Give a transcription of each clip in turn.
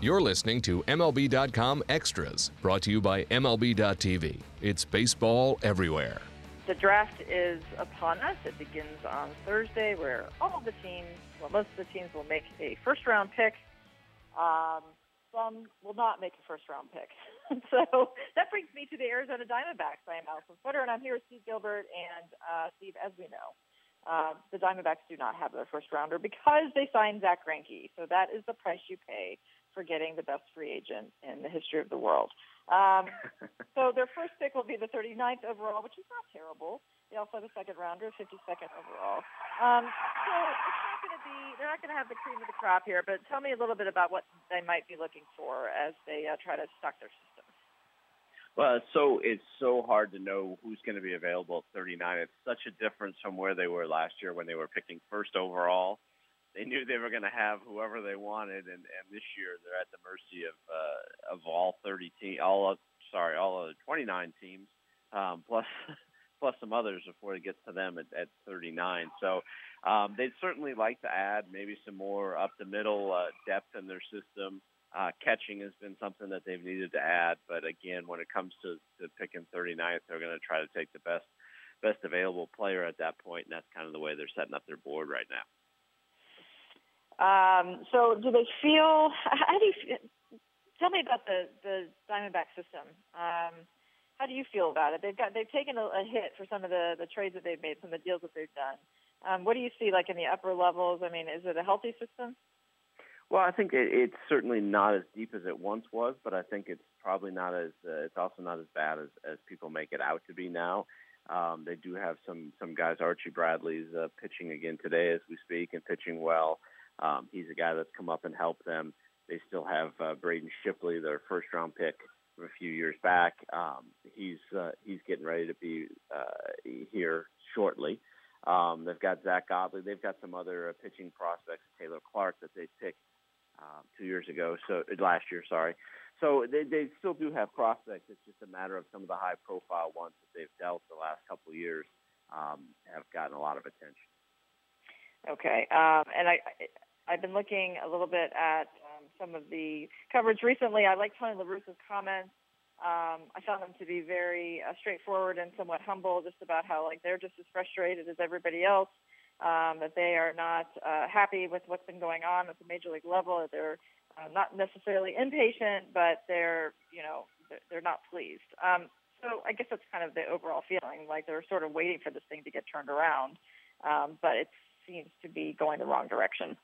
You're listening to MLB.com Extras, brought to you by MLB.tv. It's baseball everywhere. The draft is upon us. It begins on Thursday, where all of the teams, well, most of the teams will make a first round pick. Um, some will not make a first round pick. so that brings me to the Arizona Diamondbacks. I am Alyson Footer, and I'm here with Steve Gilbert. And uh, Steve, as we know, uh, the Diamondbacks do not have their first rounder because they signed Zack Greinke. So that is the price you pay for getting the best free agent in the history of the world. Um, so their first pick will be the 39th overall, which is not terrible. They also have a second rounder, 52nd overall. Um, so it's not going to be, they're not going to have the cream of the crop here, but tell me a little bit about what they might be looking for as they uh, try to stock their system. Well, it's so it's so hard to know who's going to be available at 39. It's such a difference from where they were last year when they were picking first overall. They knew they were going to have whoever they wanted, and and this year they're at the mercy of uh, of all 30 teams, all of, sorry, all of the 29 teams, um, plus plus some others before it gets to them at, at 39. So um, they'd certainly like to add maybe some more up the middle uh, depth in their system. Uh, catching has been something that they've needed to add, but again, when it comes to, to picking 39th, they're going to try to take the best best available player at that point, and that's kind of the way they're setting up their board right now. Um, so, do they feel? How do you tell me about the the Diamondback system? Um, how do you feel about it? They've got they've taken a, a hit for some of the the trades that they've made, some of the deals that they've done. Um, what do you see like in the upper levels? I mean, is it a healthy system? Well, I think it, it's certainly not as deep as it once was, but I think it's probably not as uh, it's also not as bad as as people make it out to be now. Um, they do have some some guys. Archie Bradley's uh, pitching again today as we speak and pitching well. Um, he's a guy that's come up and helped them. They still have uh, Braden Shipley, their first round pick from a few years back. Um, he's uh, he's getting ready to be uh, here shortly. Um, they've got Zack Godley. They've got some other uh, pitching prospects, Taylor Clarke, that they picked um, two years ago, so last year, sorry. So they they still do have prospects. It's just a matter of some of the high profile ones that they've dealt the last couple of years um, have gotten a lot of attention. Okay, um, and I, I've been looking a little bit at um, some of the coverage recently. I like Tony La Russa's comments. Um, I found them to be very uh, straightforward and somewhat humble, just about how like they're just as frustrated as everybody else. Um, that they are not uh, happy with what's been going on at the major league level. That they're uh, not necessarily impatient, but they're you know they're, they're not pleased. Um, so I guess that's kind of the overall feeling, like they're sort of waiting for this thing to get turned around, um, but it seems to be going the wrong direction.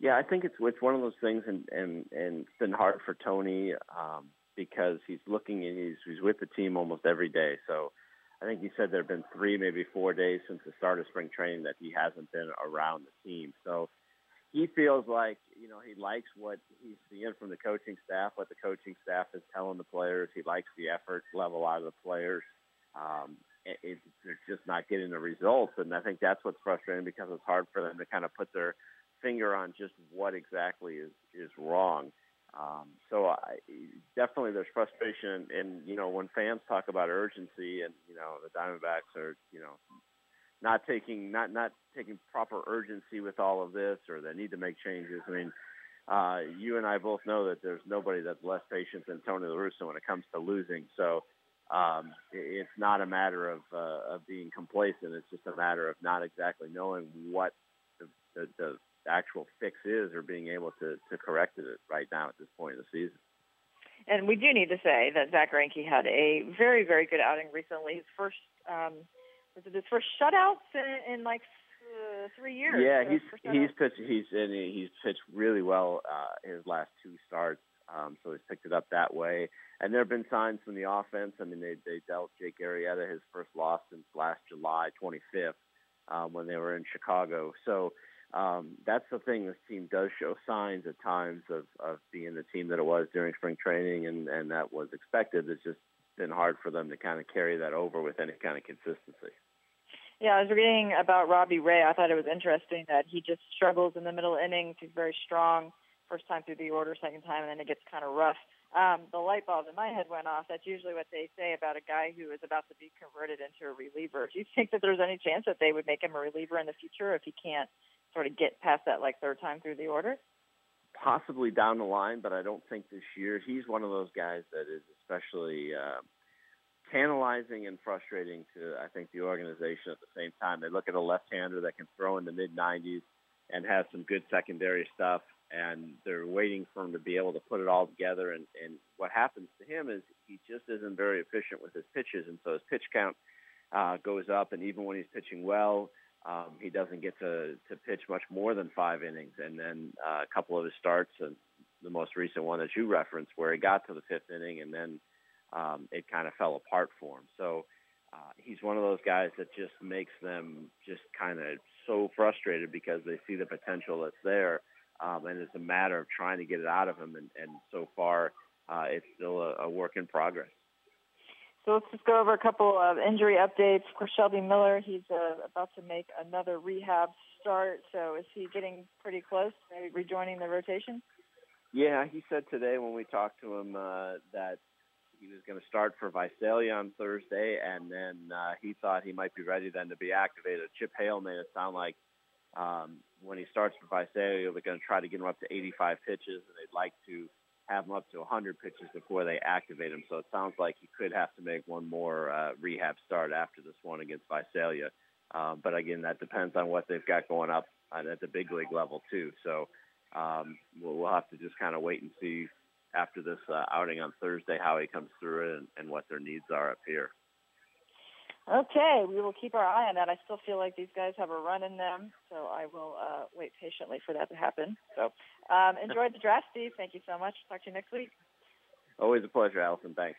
Yeah, I think it's it's one of those things, and and and it's been hard for Tony um, because he's looking and he's he's with the team almost every day. So I think he said there have been three, maybe four days since the start of spring training that he hasn't been around the team. So he feels like you know he likes what he's seeing from the coaching staff, what the coaching staff is telling the players. He likes the effort level out of the players. Um, it, it, they're just not getting the results, and I think that's what's frustrating because it's hard for them to kind of put their finger on just what exactly is is wrong. Um, so I, definitely there's frustration, and, you know when fans talk about urgency, and you know the Diamondbacks are you know not taking not not taking proper urgency with all of this, or they need to make changes. I mean, uh, you and I both know that there's nobody that's less patient than Tony La Russa when it comes to losing. So um, it's not a matter of uh, of being complacent. It's just a matter of not exactly knowing what the, the, the actual fix is or being able to, to correct it right now at this point in the season. And we do need to say that Zack Greinke had a very, very good outing recently. His first, um, was it his first shutouts in, in like uh, three years? Yeah, he's he's pitched he's and he's pitched really well uh, his last two starts. Um, so he's picked it up that way. And there have been signs from the offense. I mean, they they dealt Jake Arrieta his first loss since last July 25th um, when they were in Chicago. So um, that's the thing. This team does show signs at times of, of being the team that it was during spring training, and, and that was expected. It's just been hard for them to kind of carry that over with any kind of consistency. Yeah, I was reading about Robbie Ray. I thought it was interesting that he just struggles in the middle innings. He's very strong first time through the order, second time, and then it gets kind of rough. Um, the light bulb in my head went off. That's usually what they say about a guy who is about to be converted into a reliever. Do you think that there's any chance that they would make him a reliever in the future if he can't sort of get past that like third time through the order? possibly down the line, but I don't think this year. He's one of those guys that is especially uh, tantalizing and frustrating to I think the organization at the same time. They look at a left-hander that can throw in the mid 90s and has some good secondary stuff, and they're waiting for him to be able to put it all together. And, and what happens to him is he just isn't very efficient with his pitches, and so his pitch count uh, goes up. And even when he's pitching well, um, he doesn't get to to pitch much more than five innings. And then uh, a couple of his starts, and the most recent one that you referenced, where he got to the fifth inning and then um, it kind of fell apart for him. So uh, he's one of those guys that just makes them just kind of so frustrated because they see the potential that's there, um, and it's a matter of trying to get it out of him. And, and so far, uh, it's still a, a work in progress. So let's just go over a couple of injury updates. For Shelby Miller, he's uh, about to make another rehab start. So is he getting pretty close to rejoining the rotation? Yeah, he said today when we talked to him uh, that he was going to start for Visalia on Thursday, and then uh, he thought he might be ready then to be activated. Chip Hale made it sound like um, when he starts for Visalia, they're going to try to get him up to 85 pitches, and they'd like to have him up to 100 pitches before they activate him. So it sounds like he could have to make one more uh, rehab start after this one against Visalia. Um, but again, that depends on what they've got going up at the big league level too. So um, we'll, we'll have to just kind of wait and see after this uh, outing on Thursday how he comes through it and, and what their needs are up here. Okay, we will keep our eye on that. I still feel like these guys have a run in them, so I will uh, wait patiently for that to happen. So um, enjoy the draft, Steve. Thank you so much. Talk to you next week. Always a pleasure, Alyson. Thanks.